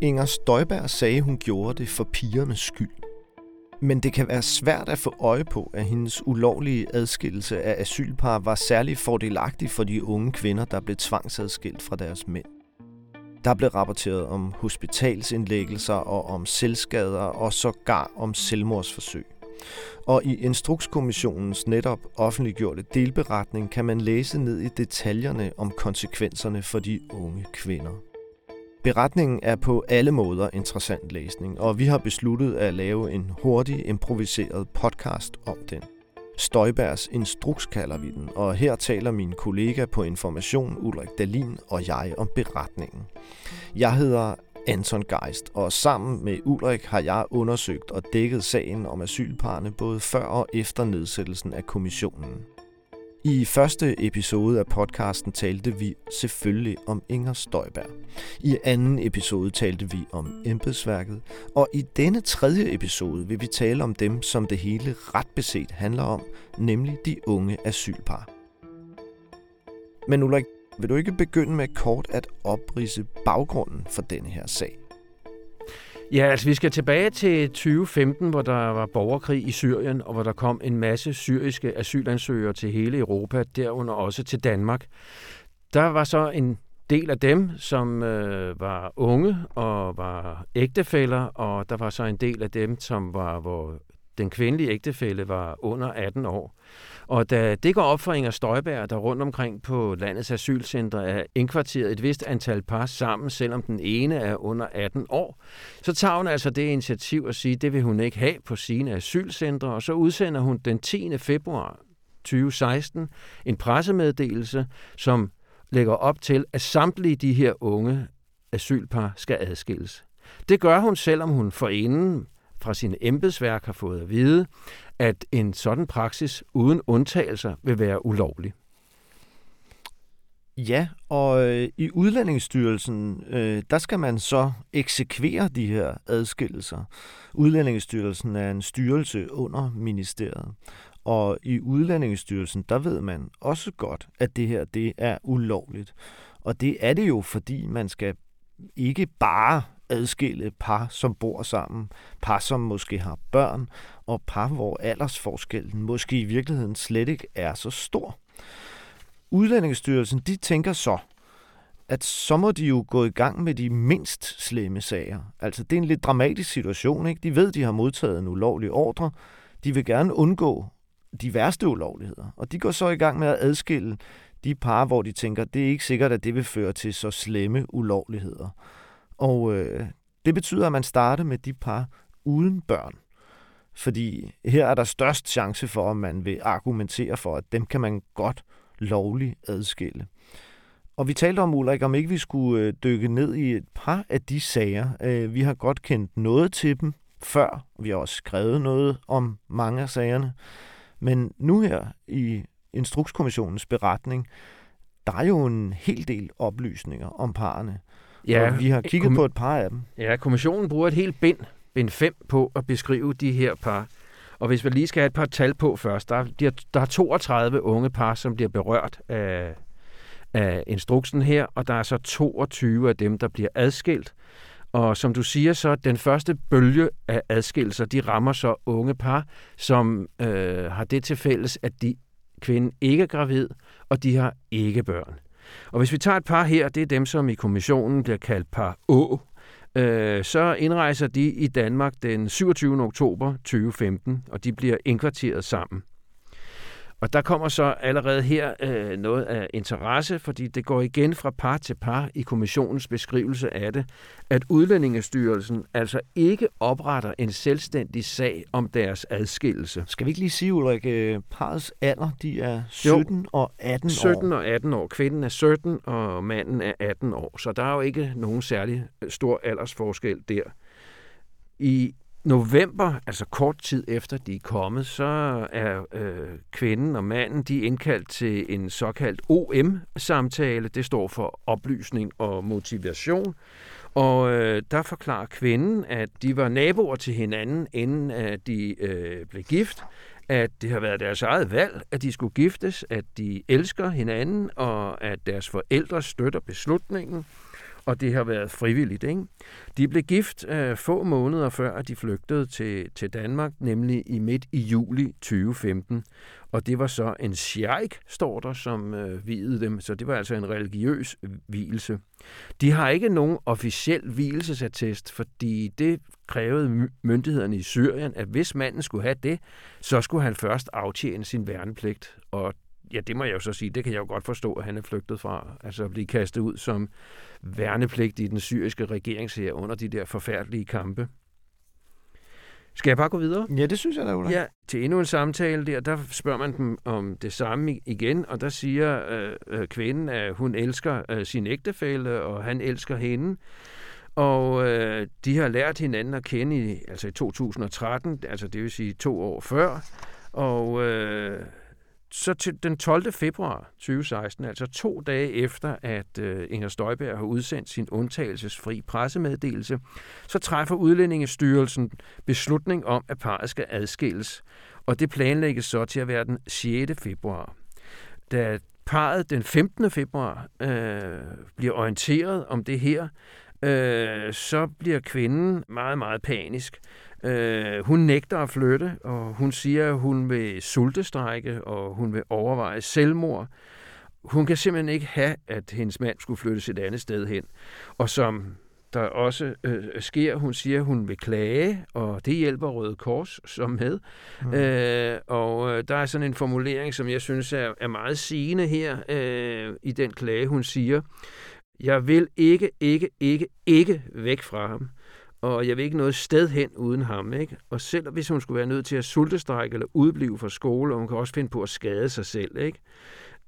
Inger Støjberg sagde, hun gjorde det for pigernes skyld. Men det kan være svært at få øje på, at hendes ulovlige adskillelse af asylpar var særlig fordelagtig for de unge kvinder, der blev tvangsadskilt fra deres mænd. Der blev rapporteret om hospitalsindlæggelser og om selvskader og sågar om selvmordsforsøg. Og i Instrukskommissionens netop offentliggjorte delberetning kan man læse ned i detaljerne om konsekvenserne for de unge kvinder. Beretningen er på alle måder interessant læsning, og vi har besluttet at lave en hurtig improviseret podcast om den. Støjbergs Instruks kalder vi den, og her taler min kollega på Information, Ulrik Dalin og jeg om beretningen. Jeg hedder Anton Geist, og sammen med Ulrik har jeg undersøgt og dækket sagen om asylparne både før og efter nedsættelsen af kommissionen. I første episode af podcasten talte vi selvfølgelig om Inger Støjberg. I anden episode talte vi om embedsværket. Og i denne tredje episode vil vi tale om dem, som det hele ret beset handler om, nemlig de unge asylpar. Men Ulrik, vil du ikke begynde med kort at oprise baggrunden for denne her sag? Ja, altså vi skal tilbage til 2015, hvor der var borgerkrig i Syrien, og hvor der kom en masse syriske asylansøgere til hele Europa, derunder også til Danmark. Der var så en del af dem, som øh, var unge og var ægtefæller, og der var så en del af dem, som var, hvor den kvindelige ægtefælle var under 18 år. Og da det går op for Inger Støjberg, der rundt omkring på landets asylcentre er indkvarteret et vist antal par sammen, selvom den ene er under 18 år, så tager hun altså det initiativ at sige, at det vil hun ikke have på sine asylcentre, og så udsender hun den 10. februar 2016 en pressemeddelelse, som lægger op til, at samtlige de her unge asylpar skal adskilles. Det gør hun, selvom hun forinden fra sine embedsværk har fået at vide, at en sådan praksis uden undtagelser vil være ulovlig. Ja, og øh, i Udlændingsstyrelsen, øh, der skal man så eksekvere de her adskillelser. Udlændingsstyrelsen er en styrelse under ministeriet. Og i Udlændingsstyrelsen, der ved man også godt, at det her det er ulovligt. Og det er det jo, fordi man skal ikke bare adskille par, som bor sammen, par, som måske har børn, og par, hvor aldersforskellen måske i virkeligheden slet ikke er så stor. Udlændingestyrelsen, de tænker så, at så må de jo gå i gang med de mindst slemme sager. Altså, det er en lidt dramatisk situation, ikke? De ved, de har modtaget en ulovlig ordre. De vil gerne undgå de værste ulovligheder. Og de går så i gang med at adskille de par, hvor de tænker, det er ikke sikkert, at det vil føre til så slemme ulovligheder. Og øh, det betyder, at man starter med de par uden børn. Fordi her er der størst chance for, at man vil argumentere for, at dem kan man godt lovligt adskille. Og vi talte om, Ulrik, om ikke vi skulle øh, dykke ned i et par af de sager. Øh, vi har godt kendt noget til dem før. Vi har også skrevet noget om mange af sagerne. Men nu her i Instrukskommissionens beretning, der er jo en hel del oplysninger om parerne. Ja, og vi har kigget på et par af dem. Ja, kommissionen bruger et helt bind, bind 5, på at beskrive de her par. Og hvis vi lige skal have et par tal på først, der, er, der er 32 unge par, som bliver berørt af, af instruksen her, og der er så 22 af dem, der bliver adskilt. Og som du siger, så den første bølge af adskillelser, de rammer så unge par, som øh, har det til fælles, at de kvinden ikke er gravid, og de har ikke børn. Og hvis vi tager et par her, det er dem, som i kommissionen bliver kaldt par Å, øh, så indrejser de i Danmark den 27. oktober 2015, og de bliver indkvarteret sammen. Og der kommer så allerede her øh, noget af interesse, fordi det går igen fra par til par i kommissionens beskrivelse af det, at Udlændingestyrelsen altså ikke opretter en selvstændig sag om deres adskillelse. Skal vi ikke lige sige, Ulrik, øh, parets alder, de er 17 jo, og 18 år? 17 og 18 år. Kvinden er 17, og manden er 18 år. Så der er jo ikke nogen særlig stor aldersforskel der. I november, altså kort tid efter de er kommet, så er øh, kvinden og manden de er indkaldt til en såkaldt OM-samtale. Det står for oplysning og motivation. Og øh, der forklarer kvinden, at de var naboer til hinanden, inden at de øh, blev gift, at det har været deres eget valg, at de skulle giftes, at de elsker hinanden, og at deres forældre støtter beslutningen, og det har været frivilligt. Ikke? De blev gift øh, få måneder før, at de flygtede til, til Danmark, nemlig i midt i juli 2015. Og det var så en sheik, står der, som øh, videde dem, så det var altså en religiøs øh, hvilelse. De har ikke nogen officiel hvielsesattest, fordi det krævede myndighederne i Syrien, at hvis manden skulle have det, så skulle han først aftjene sin værnepligt. Og ja, det må jeg jo så sige, det kan jeg jo godt forstå, at han er flygtet fra. Altså at blive kastet ud som værnepligt i den syriske regeringsher under de der forfærdelige kampe. Skal jeg bare gå videre? Ja, det synes jeg da, Ulla. Ja, til endnu en samtale der, der spørger man dem om det samme igen, og der siger øh, øh, kvinden, at hun elsker øh, sin ægtefælle, og han elsker hende. Og øh, de har lært hinanden at kende i, altså i 2013, altså det vil sige to år før. Og øh, så til den 12. februar 2016, altså to dage efter, at øh, Inger Støjberg har udsendt sin undtagelsesfri pressemeddelelse, så træffer Udlændingestyrelsen beslutning om, at parret skal adskilles. Og det planlægges så til at være den 6. februar. Da parret den 15. februar øh, bliver orienteret om det her, øh, så bliver kvinden meget, meget panisk. Øh, hun nægter at flytte, og hun siger, at hun vil sultestrække, og hun vil overveje selvmord. Hun kan simpelthen ikke have, at hendes mand skulle flyttes et andet sted hen. Og som der også øh, sker, hun siger, at hun vil klage, og det hjælper Røde Kors som med. Mm. Øh, og øh, der er sådan en formulering, som jeg synes er, er meget sigende her øh, i den klage. Hun siger, jeg vil ikke, ikke, ikke, ikke væk fra ham og jeg vil ikke noget sted hen uden ham. Ikke? Og selv hvis hun skulle være nødt til at sultestrække eller udblive fra skole, og hun kan også finde på at skade sig selv. Ikke?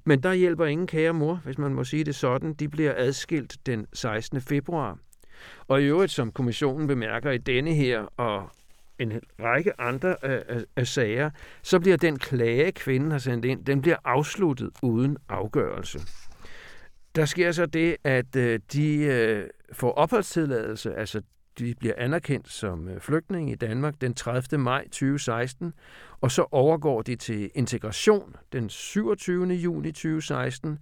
Men der hjælper ingen kære mor, hvis man må sige det sådan. De bliver adskilt den 16. februar. Og i øvrigt, som kommissionen bemærker i denne her og en række andre af, af, af sager, så bliver den klage, kvinden har sendt ind, den bliver afsluttet uden afgørelse. Der sker så det, at øh, de øh, får opholdstilladelse, altså de bliver anerkendt som øh, flygtninge i Danmark den 30. maj 2016, og så overgår de til integration den 27. juni 2016,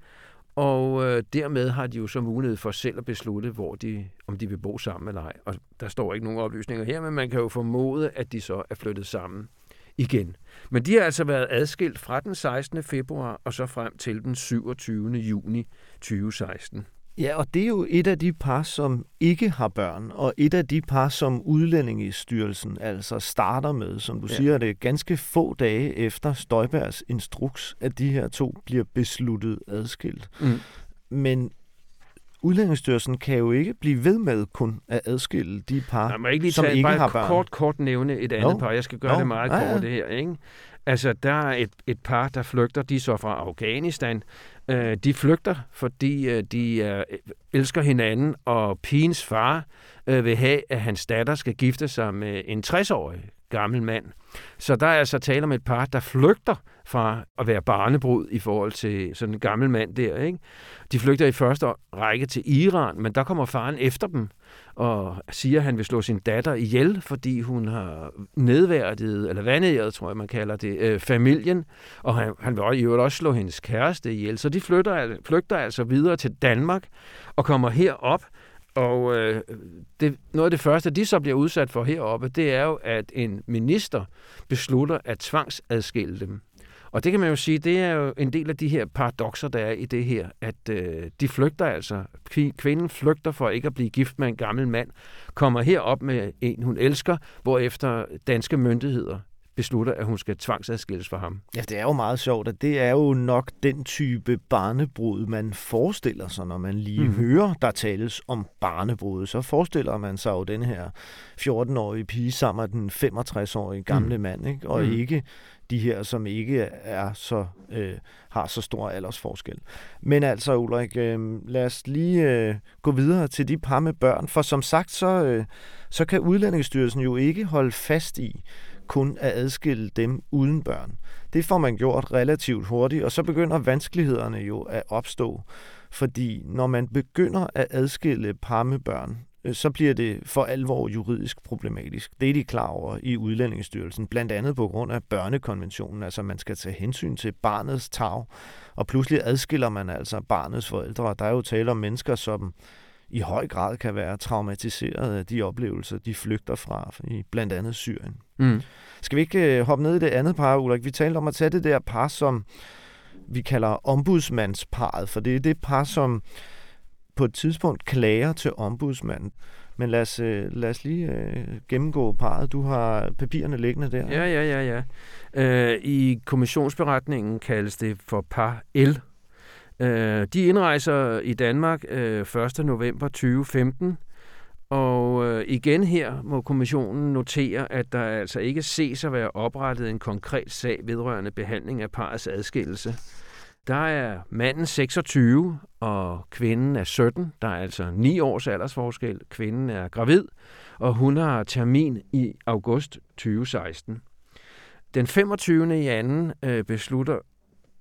og øh, dermed har de jo så mulighed for selv at beslutte, hvor de, om de vil bo sammen eller ej. Og der står ikke nogen oplysninger her, men man kan jo formode, at de så er flyttet sammen igen. Men de har altså været adskilt fra den 16. februar og så frem til den 27. juni 2016. Ja, og det er jo et af de par, som ikke har børn, og et af de par, som udlændingestyrelsen altså starter med, som du ja. siger, det er ganske få dage efter Støjbergs instruks, at de her to bliver besluttet adskilt. Mm. Men Udlændingsstyrelsen kan jo ikke blive ved med kun at adskille de par, Nej, ikke lige som tage, ikke bare har børn. kort, kort nævne et andet no. par. Jeg skal gøre no. det meget kort, ja, ja. det her. Ikke? Altså, der er et, et par, der flygter, de er så fra Afghanistan. Øh, de flygter, fordi øh, de øh, elsker hinanden, og pigens far øh, vil have, at hans datter skal gifte sig med en 60-årig gammel mand. Så der er altså tale om et par, der flygter fra at være barnebrud i forhold til sådan en gammel mand der. Ikke? De flygter i første række til Iran, men der kommer faren efter dem og siger, at han vil slå sin datter ihjel, fordi hun har nedværdiget, eller vandæret, tror jeg, man kalder det, øh, familien, og han, han vil i øvrigt også slå hendes kæreste ihjel. Så de flytter, flygter altså videre til Danmark og kommer herop, og øh, det, noget af det første, de så bliver udsat for heroppe, det er jo, at en minister beslutter at tvangsadskille dem. Og det kan man jo sige, det er jo en del af de her paradoxer, der er i det her, at øh, de flygter altså. Kvinden flygter for ikke at blive gift med en gammel mand, kommer herop med en, hun elsker, hvorefter danske myndigheder beslutter, at hun skal tvangsadskilles fra ham. Ja, det er jo meget sjovt, at det er jo nok den type barnebrud, man forestiller sig, når man lige mm. hører, der tales om barnebrud. Så forestiller man sig jo den her 14-årige pige sammen med den 65-årige gamle mm. mand, ikke? og mm. ikke de her, som ikke er så øh, har så stor aldersforskel. Men altså, Ulrik, øh, lad os lige øh, gå videre til de par med børn, for som sagt, så, øh, så kan Udlændingsstyrelsen jo ikke holde fast i, kun at adskille dem uden børn. Det får man gjort relativt hurtigt, og så begynder vanskelighederne jo at opstå. Fordi når man begynder at adskille par med børn, øh, så bliver det for alvor juridisk problematisk. Det er de klar over i Udlændingsstyrelsen, blandt andet på grund af børnekonventionen, altså man skal tage hensyn til barnets tag, og pludselig adskiller man altså barnets forældre. Der er jo tale om mennesker, som i høj grad kan være traumatiseret af de oplevelser, de flygter fra, i blandt andet Syrien. Mm. Skal vi ikke øh, hoppe ned i det andet par, Ulrik? Vi talte om at tage det der par, som vi kalder ombudsmandsparet, for det er det par, som på et tidspunkt klager til ombudsmanden. Men lad os, øh, lad os lige øh, gennemgå parret. Du har papirerne liggende der. Ja, ja, ja. ja. Øh, I kommissionsberetningen kaldes det for par L. Øh, de indrejser i Danmark øh, 1. november 2015, og øh, igen her må kommissionen notere, at der altså ikke ses at være oprettet en konkret sag vedrørende behandling af parets adskillelse. Der er manden 26, og kvinden er 17. Der er altså 9 års aldersforskel. Kvinden er gravid, og hun har termin i august 2016. Den 25. i anden øh, beslutter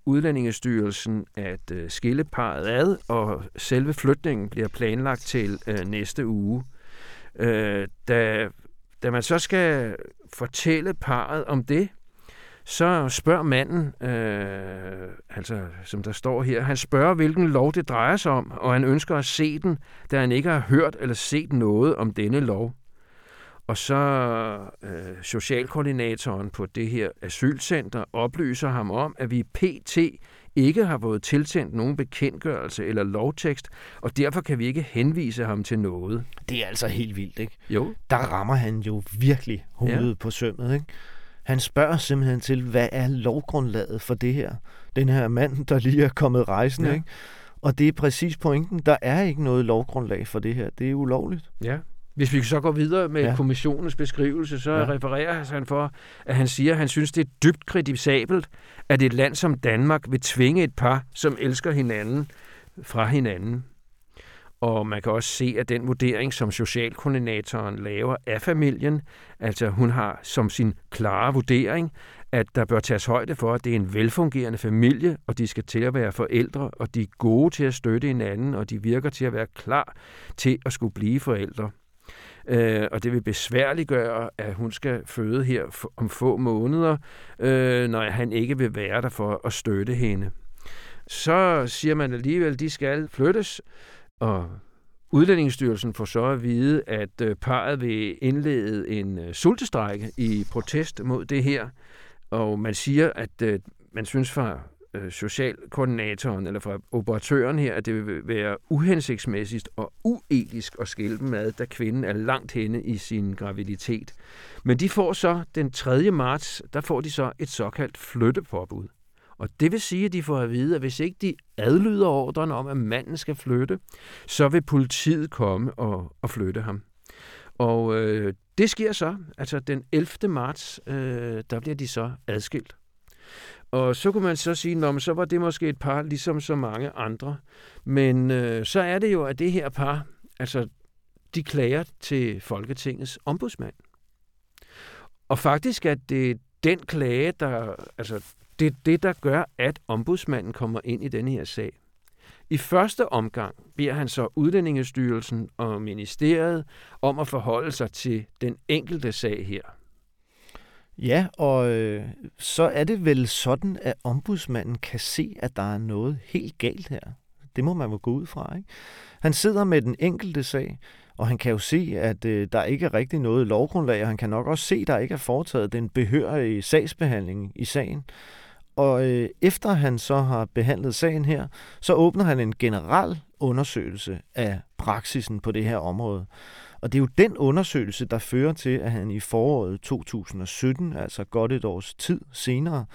Udlændingestyrelsen at øh, skille parret ad, og selve flytningen bliver planlagt til øh, næste uge. Øh, da, da man så skal fortælle parret om det, så spørger manden, øh, altså som der står her, han spørger, hvilken lov det drejer sig om, og han ønsker at se den, da han ikke har hørt eller set noget om denne lov. Og så øh, socialkoordinatoren på det her asylcenter oplyser ham om, at vi pt ikke har fået tilsendt nogen bekendtgørelse eller lovtekst, og derfor kan vi ikke henvise ham til noget. Det er altså helt vildt, ikke? Jo. Der rammer han jo virkelig hovedet ja. på sømmet, ikke? Han spørger simpelthen til, hvad er lovgrundlaget for det her? Den her mand, der lige er kommet rejsende, ja. ikke? Og det er præcis pointen. Der er ikke noget lovgrundlag for det her. Det er ulovligt. Ja. Hvis vi så går videre med ja. kommissionens beskrivelse, så ja. refererer han for, at han siger, at han synes, det er dybt kritisabelt, at et land som Danmark vil tvinge et par, som elsker hinanden, fra hinanden. Og man kan også se, at den vurdering, som socialkoordinatoren laver af familien, altså hun har som sin klare vurdering, at der bør tages højde for, at det er en velfungerende familie, og de skal til at være forældre, og de er gode til at støtte hinanden, og de virker til at være klar til at skulle blive forældre. Øh, og det vil besværliggøre, at hun skal føde her om få måneder, øh, når han ikke vil være der for at støtte hende. Så siger man alligevel, at de skal flyttes, og Udlændingsstyrelsen får så at vide, at øh, parret vil indlede en øh, sultestrække i protest mod det her. Og man siger, at øh, man synes fra Øh, socialkoordinatoren eller fra operatøren her, at det vil være uhensigtsmæssigt og uetisk at skille dem ad, da kvinden er langt henne i sin graviditet. Men de får så den 3. marts, der får de så et såkaldt flyttepåbud. Og det vil sige, at de får at vide, at hvis ikke de adlyder ordren om, at manden skal flytte, så vil politiet komme og, og flytte ham. Og øh, det sker så, altså den 11. marts, øh, der bliver de så adskilt. Og så kunne man så sige, at så var det måske et par, ligesom så mange andre. Men øh, så er det jo, at det her par, altså de klager til Folketingets ombudsmand. Og faktisk er det den klage, der, altså det er det, der gør, at ombudsmanden kommer ind i denne her sag. I første omgang beder han så Udlændingestyrelsen og ministeriet om at forholde sig til den enkelte sag her. Ja, og øh, så er det vel sådan, at ombudsmanden kan se, at der er noget helt galt her. Det må man jo gå ud fra. Ikke? Han sidder med den enkelte sag, og han kan jo se, at øh, der ikke er rigtig noget lovgrundlag, og han kan nok også se, at der ikke er foretaget den behørige sagsbehandling i sagen. Og øh, efter han så har behandlet sagen her, så åbner han en generel undersøgelse af praksisen på det her område. Og det er jo den undersøgelse, der fører til, at han i foråret 2017, altså godt et års tid senere,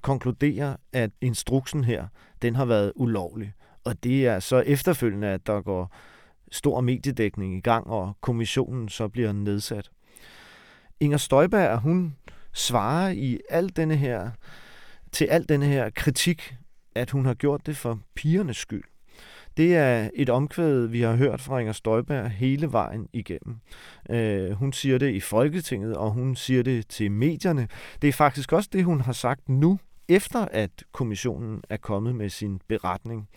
konkluderer, at instruksen her, den har været ulovlig. Og det er så efterfølgende, at der går stor mediedækning i gang, og kommissionen så bliver nedsat. Inger Støjberg, hun svarer i al denne her til al denne her kritik, at hun har gjort det for pigernes skyld. Det er et omkvæd, vi har hørt fra Inger Støjberg hele vejen igennem. Øh, hun siger det i Folketinget, og hun siger det til medierne. Det er faktisk også det, hun har sagt nu, efter at kommissionen er kommet med sin beretning.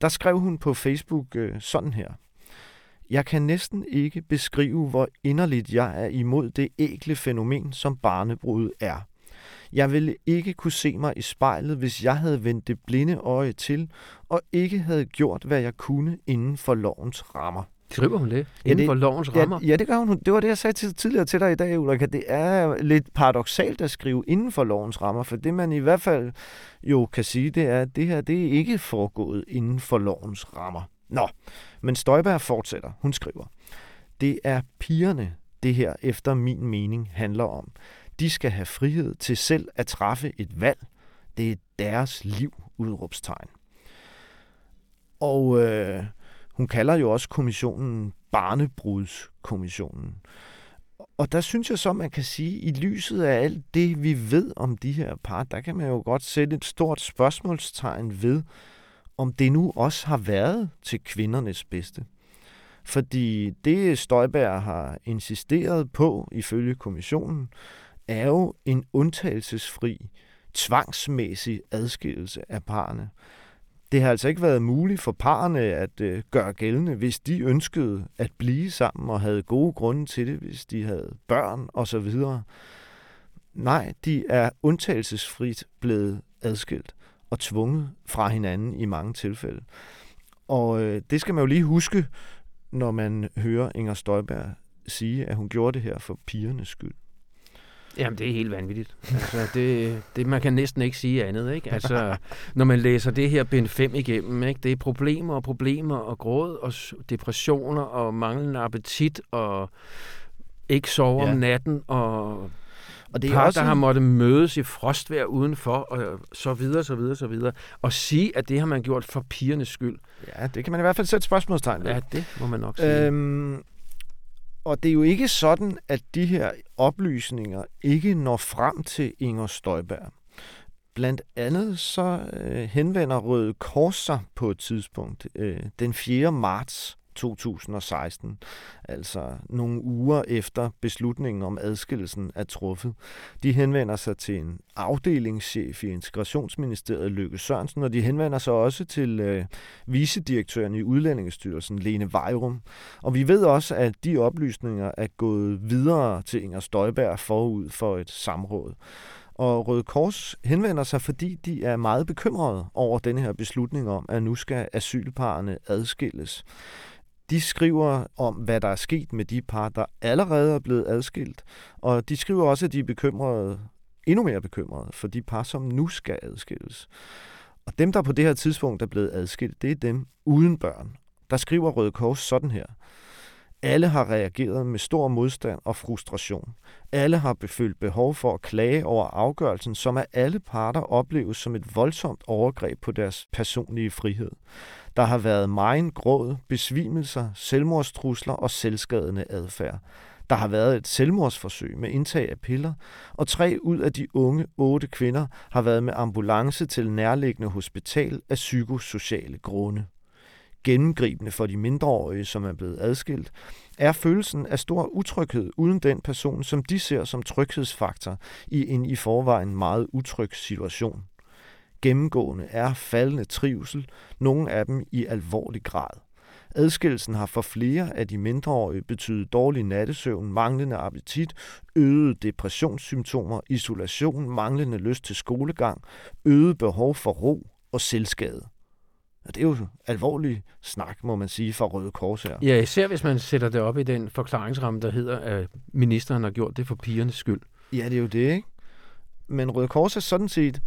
Der skrev hun på Facebook øh, sådan her. Jeg kan næsten ikke beskrive, hvor inderligt jeg er imod det ægle fænomen, som barnebrud er. Jeg ville ikke kunne se mig i spejlet, hvis jeg havde vendt det blinde øje til, og ikke havde gjort, hvad jeg kunne inden for lovens rammer. Skriver hun det? Inden ja, det, for lovens rammer? Ja, ja, det gør hun. Det var det, jeg sagde til, tidligere til dig i dag, Ulrika. Det er lidt paradoxalt at skrive inden for lovens rammer, for det man i hvert fald jo kan sige, det er, at det her det er ikke foregået inden for lovens rammer. Nå, men Støjberg fortsætter. Hun skriver, det er pigerne, det her efter min mening handler om. De skal have frihed til selv at træffe et valg. Det er deres liv, udråbstegn. Og øh, hun kalder jo også kommissionen Barnebrudskommissionen. Og der synes jeg så, man kan sige, i lyset af alt det, vi ved om de her par, der kan man jo godt sætte et stort spørgsmålstegn ved, om det nu også har været til kvindernes bedste. Fordi det Støjberg har insisteret på, ifølge kommissionen, er jo en undtagelsesfri, tvangsmæssig adskillelse af parerne. Det har altså ikke været muligt for parerne at øh, gøre gældende, hvis de ønskede at blive sammen og havde gode grunde til det, hvis de havde børn osv. Nej, de er undtagelsesfrit blevet adskilt og tvunget fra hinanden i mange tilfælde. Og øh, det skal man jo lige huske, når man hører Inger Støjberg sige, at hun gjorde det her for pigernes skyld. Jamen, det er helt vanvittigt. Altså, det, det, man kan næsten ikke sige andet, ikke? Altså, når man læser det her bind 5 igennem, ikke? Det er problemer og problemer og gråd og depressioner og manglende appetit og ikke sove ja. om natten og og det er par, også... der har måttet mødes i frostvær udenfor, og så videre, så videre, så videre. Og sige, at det har man gjort for pigernes skyld. Ja, det kan man i hvert fald sætte spørgsmålstegn ved. Ja, det må man nok sige. Øhm, og det er jo ikke sådan, at de her oplysninger ikke når frem til Inger Støjberg. Blandt andet så øh, henvender Røde Kors sig på et tidspunkt øh, den 4. marts 2016, altså nogle uger efter beslutningen om adskillelsen er truffet. De henvender sig til en afdelingschef i Integrationsministeriet, Lykke Sørensen, og de henvender sig også til øh, vicedirektøren i Udlændingestyrelsen, Lene Vejrum. Og vi ved også, at de oplysninger er gået videre til Inger Støjberg forud for et samråd. Og Røde Kors henvender sig, fordi de er meget bekymrede over den her beslutning om, at nu skal asylparerne adskilles. De skriver om, hvad der er sket med de par, der allerede er blevet adskilt, og de skriver også, at de er bekymrede, endnu mere bekymrede for de par, som nu skal adskilles. Og dem, der på det her tidspunkt er blevet adskilt, det er dem uden børn. Der skriver Røde Kors sådan her. Alle har reageret med stor modstand og frustration. Alle har befølt behov for at klage over afgørelsen, som af alle parter opleves som et voldsomt overgreb på deres personlige frihed. Der har været meget gråd, besvimelser, selvmordstrusler og selvskadende adfærd. Der har været et selvmordsforsøg med indtag af piller, og tre ud af de unge otte kvinder har været med ambulance til nærliggende hospital af psykosociale grunde. Gennemgribende for de mindreårige, som er blevet adskilt, er følelsen af stor utryghed uden den person, som de ser som tryghedsfaktor i en i forvejen meget utryg situation gennemgående er faldende trivsel, nogle af dem i alvorlig grad. Adskillelsen har for flere af de mindreårige betydet dårlig nattesøvn, manglende appetit, øgede depressionssymptomer, isolation, manglende lyst til skolegang, øget behov for ro og selvskade. Og det er jo alvorlig snak, må man sige, fra Røde Kors her. Ja, især hvis man sætter det op i den forklaringsramme, der hedder, at ministeren har gjort det for pigernes skyld. Ja, det er jo det, ikke? Men Røde Kors er sådan set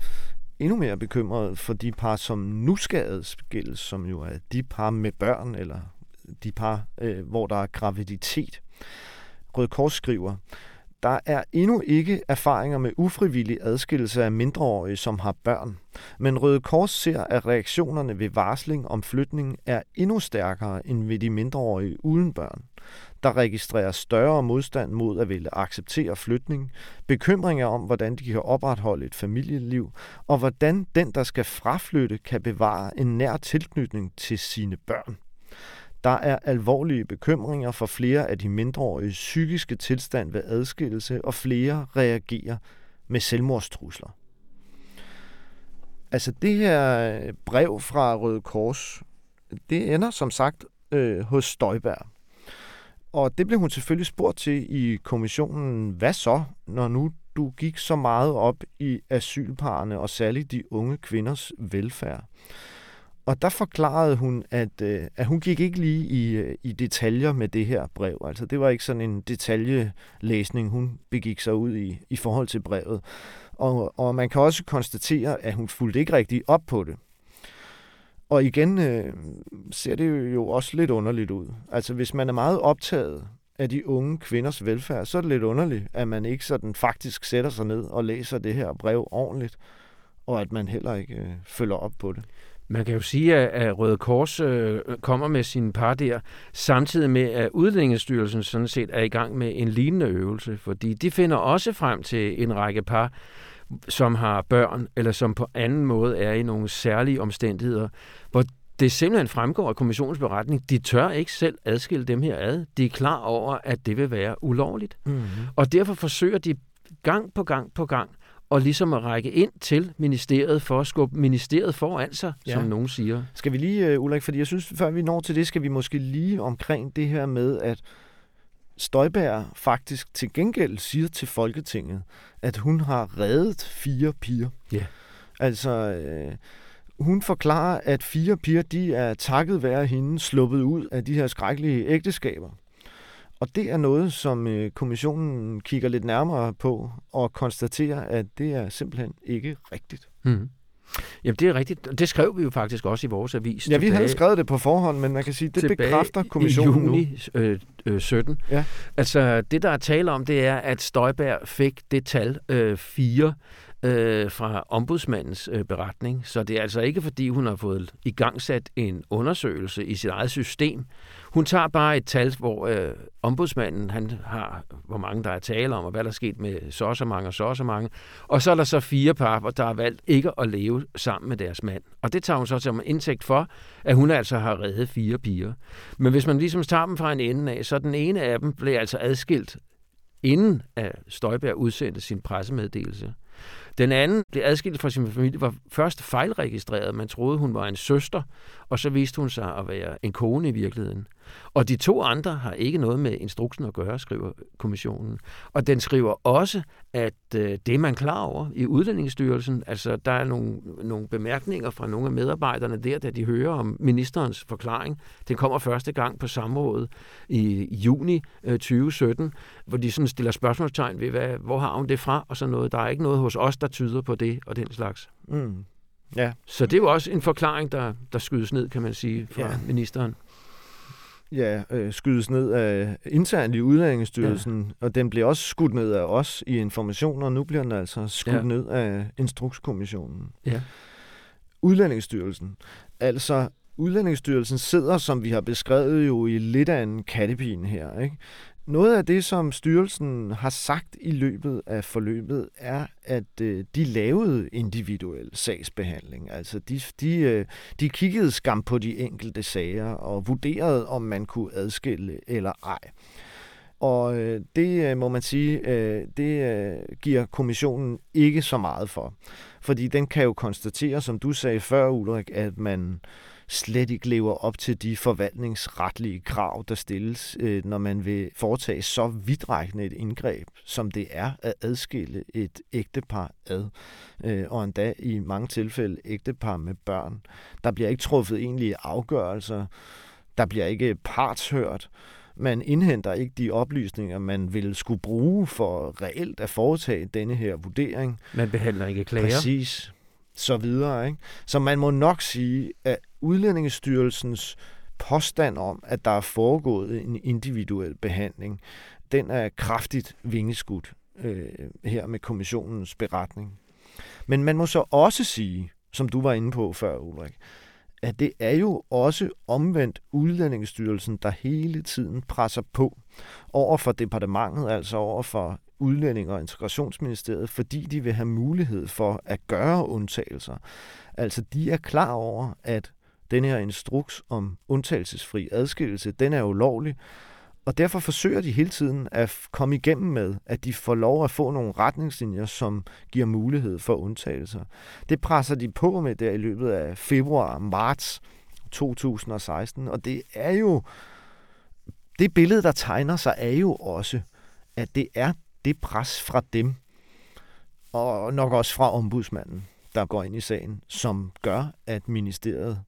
endnu mere bekymret for de par, som nu skal adskilles, som jo er de par med børn, eller de par, øh, hvor der er graviditet. Røde Kors skriver, der er endnu ikke erfaringer med ufrivillig adskillelse af mindreårige, som har børn. Men Røde Kors ser, at reaktionerne ved varsling om flytning er endnu stærkere end ved de mindreårige uden børn. Der registreres større modstand mod at ville acceptere flytning, bekymringer om, hvordan de kan opretholde et familieliv, og hvordan den, der skal fraflytte, kan bevare en nær tilknytning til sine børn. Der er alvorlige bekymringer for flere af de mindreårige psykiske tilstand ved adskillelse, og flere reagerer med selvmordstrusler. Altså det her øh, brev fra Røde Kors, det ender som sagt øh, hos Støjberg. Og det blev hun selvfølgelig spurgt til i kommissionen. Hvad så, når nu du gik så meget op i asylparerne og særligt de unge kvinders velfærd? Og der forklarede hun, at, øh, at hun gik ikke lige i, øh, i detaljer med det her brev. Altså det var ikke sådan en detaljelæsning, hun begik sig ud i i forhold til brevet. Og, og man kan også konstatere, at hun fulgte ikke rigtig op på det. Og igen øh, ser det jo også lidt underligt ud. Altså hvis man er meget optaget af de unge kvinders velfærd, så er det lidt underligt, at man ikke sådan faktisk sætter sig ned og læser det her brev ordentligt, og at man heller ikke øh, følger op på det. Man kan jo sige, at Røde Kors øh, kommer med sin par der, samtidig med, at Udlændingsstyrelsen sådan set er i gang med en lignende øvelse, fordi de finder også frem til en række par, som har børn, eller som på anden måde er i nogle særlige omstændigheder, hvor det simpelthen fremgår af kommissionens beretning, de tør ikke selv adskille dem her ad. De er klar over, at det vil være ulovligt. Mm-hmm. Og derfor forsøger de gang på gang på gang og ligesom at række ind til ministeriet for at skubbe ministeriet foran sig, ja. som nogen siger. Skal vi lige, uh, Ulrik, fordi jeg synes, før vi når til det, skal vi måske lige omkring det her med, at Støjbær faktisk til gengæld siger til Folketinget, at hun har reddet fire piger. Ja. Altså, øh, hun forklarer, at fire piger, de er takket være hende sluppet ud af de her skrækkelige ægteskaber. Og det er noget, som øh, kommissionen kigger lidt nærmere på og konstaterer, at det er simpelthen ikke rigtigt. Mm. Jamen, det er rigtigt. Det skrev vi jo faktisk også i vores avis. Ja, vi havde skrevet det på forhånd, men man kan sige, det bekræfter kommissionen i juni øh, øh, 17. Ja. Altså, det der er tale om, det er, at Støjberg fik det tal øh, 4 øh, fra ombudsmandens øh, beretning. Så det er altså ikke, fordi hun har fået i gang sat en undersøgelse i sit eget system. Hun tager bare et tal, hvor øh, ombudsmanden han har, hvor mange der er tale om, og hvad der er sket med så og så mange og så og så mange. Og så er der så fire par, der har valgt ikke at leve sammen med deres mand. Og det tager hun så som indtægt for, at hun altså har reddet fire piger. Men hvis man ligesom tager dem fra en ende af, så den ene af dem blev altså adskilt inden at Støjberg udsendte sin pressemeddelelse. Den anden blev adskilt fra sin familie, var først fejlregistreret. Man troede, hun var en søster, og så viste hun sig at være en kone i virkeligheden. Og de to andre har ikke noget med instruksen at gøre, skriver kommissionen. Og den skriver også, at øh, det er man klar over i Udlændingsstyrelsen. Altså, der er nogle, nogle bemærkninger fra nogle af medarbejderne der, da de hører om ministerens forklaring. Den kommer første gang på samrådet i juni øh, 2017, hvor de sådan stiller spørgsmålstegn ved, hvad, hvor har hun det fra, og sådan noget. Der er ikke noget hos os, der tyder på det og den slags. Mm. Ja. Så det er jo også en forklaring, der, der skydes ned, kan man sige, fra ja. ministeren ja, øh, skydes ned af internt i Udlændingsstyrelsen, ja. og den bliver også skudt ned af os i informationer, og nu bliver den altså skudt ja. ned af Instrukskommissionen. Ja. Udlændingsstyrelsen. Altså, Udlændingsstyrelsen sidder, som vi har beskrevet, jo i lidt af en kattepin her. Ikke? Noget af det, som styrelsen har sagt i løbet af forløbet, er, at øh, de lavede individuel sagsbehandling. Altså de, de, øh, de kiggede skam på de enkelte sager og vurderede, om man kunne adskille eller ej. Og øh, det øh, må man sige, øh, det øh, giver kommissionen ikke så meget for. Fordi den kan jo konstatere, som du sagde før, Ulrik, at man øh, slet ikke lever op til de forvaltningsretlige krav, der stilles, øh, når man vil foretage så vidtrækkende et indgreb, som det er at adskille et ægtepar ad, øh, og endda i mange tilfælde ægtepar med børn. Der bliver ikke truffet egentlige afgørelser, der bliver ikke partshørt, man indhenter ikke de oplysninger, man vil skulle bruge for reelt at foretage denne her vurdering. Man behandler ikke klager. Præcis så videre. Ikke? Så man må nok sige, at Udlændingestyrelsens påstand om, at der er foregået en individuel behandling, den er kraftigt vingeskudt øh, her med kommissionens beretning. Men man må så også sige, som du var inde på før, Ulrik, at det er jo også omvendt Udlændingestyrelsen, der hele tiden presser på over for departementet, altså over for Udlænding- og Integrationsministeriet, fordi de vil have mulighed for at gøre undtagelser. Altså, de er klar over, at den her instruks om undtagelsesfri adskillelse, den er ulovlig, og derfor forsøger de hele tiden at komme igennem med, at de får lov at få nogle retningslinjer, som giver mulighed for undtagelser. Det presser de på med der i løbet af februar og marts 2016, og det er jo det billede, der tegner sig, er jo også, at det er det pres fra dem, og nok også fra ombudsmanden, der går ind i sagen, som gør, at ministeriet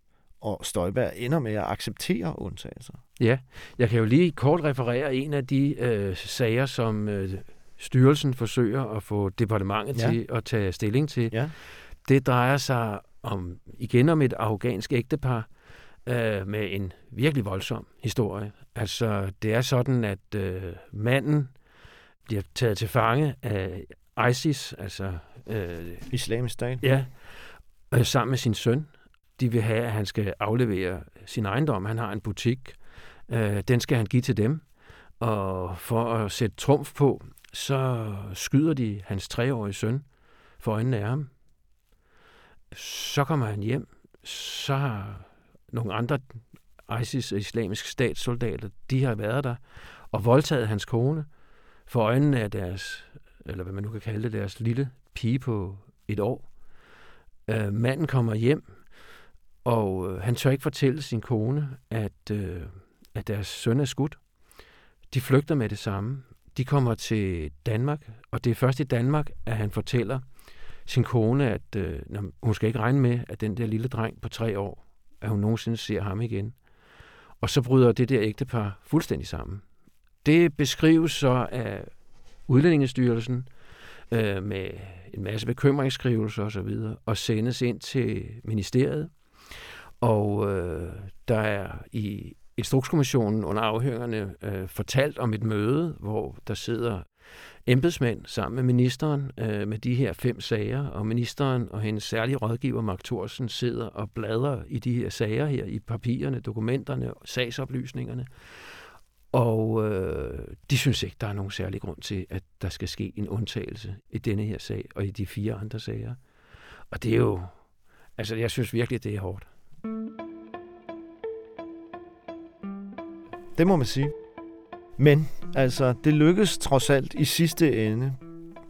og Støjberg ender med at acceptere undtagelser. Ja, jeg kan jo lige kort referere en af de øh, sager, som øh, styrelsen forsøger at få departementet ja. til at tage stilling til. Ja. Det drejer sig om igen om et afghansk ægtepar øh, med en virkelig voldsom historie. Altså, det er sådan, at øh, manden bliver taget til fange af ISIS, altså... Øh, Islamisk stat? Ja, øh, sammen med sin søn. De vil have, at han skal aflevere sin ejendom. Han har en butik. Øh, den skal han give til dem. Og for at sætte trumf på, så skyder de hans treårige søn for øjnene af ham. Så kommer han hjem. Så har nogle andre ISIS islamisk statssoldater, de har været der og voldtaget hans kone for øjnene af deres, eller hvad man nu kan kalde det, deres lille pige på et år. Øh, manden kommer hjem, og øh, han tør ikke fortælle sin kone, at, øh, at deres søn er skudt. De flygter med det samme. De kommer til Danmark, og det er først i Danmark, at han fortæller sin kone, at øh, hun skal ikke regne med, at den der lille dreng på tre år, at hun nogensinde ser ham igen. Og så bryder det der ægtepar fuldstændig sammen. Det beskrives så af Udlændingestyrelsen øh, med en masse bekymringsskrivelser osv., og, og sendes ind til ministeriet. Og øh, der er i Instrukskommissionen under afhøringerne øh, fortalt om et møde, hvor der sidder embedsmænd sammen med ministeren øh, med de her fem sager, og ministeren og hendes særlige rådgiver, Mark Thorsen, sidder og bladrer i de her sager her, i papirerne, dokumenterne, sagsoplysningerne. Og øh, de synes ikke, der er nogen særlig grund til, at der skal ske en undtagelse i denne her sag og i de fire andre sager. Og det er jo, altså jeg synes virkelig, det er hårdt. Det må man sige. Men altså, det lykkedes trods alt i sidste ende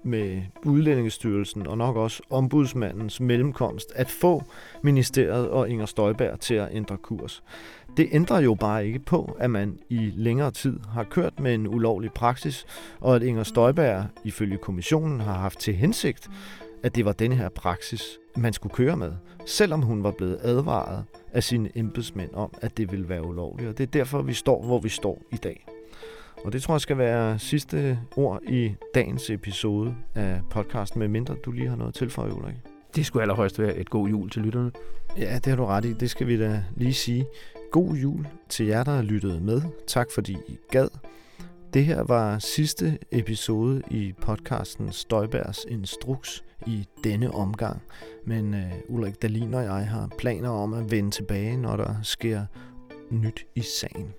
med Udlændingestyrelsen og nok også ombudsmandens mellemkomst at få ministeriet og Inger Støjberg til at ændre kurs. Det ændrer jo bare ikke på, at man i længere tid har kørt med en ulovlig praksis, og at Inger Støjberg ifølge kommissionen har haft til hensigt, at det var denne her praksis, man skulle køre med, selvom hun var blevet advaret af sine embedsmænd om, at det ville være ulovligt. Og det er derfor, vi står, hvor vi står i dag. Og det tror jeg skal være sidste ord i dagens episode af podcasten, med mindre du lige har noget tilføje, Ulrik. Det skulle allerhøjst være et god jul til lytterne. Ja, det har du ret i. Det skal vi da lige sige. God jul til jer, der har lyttet med. Tak fordi I gad. Det her var sidste episode i podcasten Støjbergs Instruks i denne omgang. Men øh, Ulrik Dalin og jeg har planer om at vende tilbage, når der sker nyt i sagen.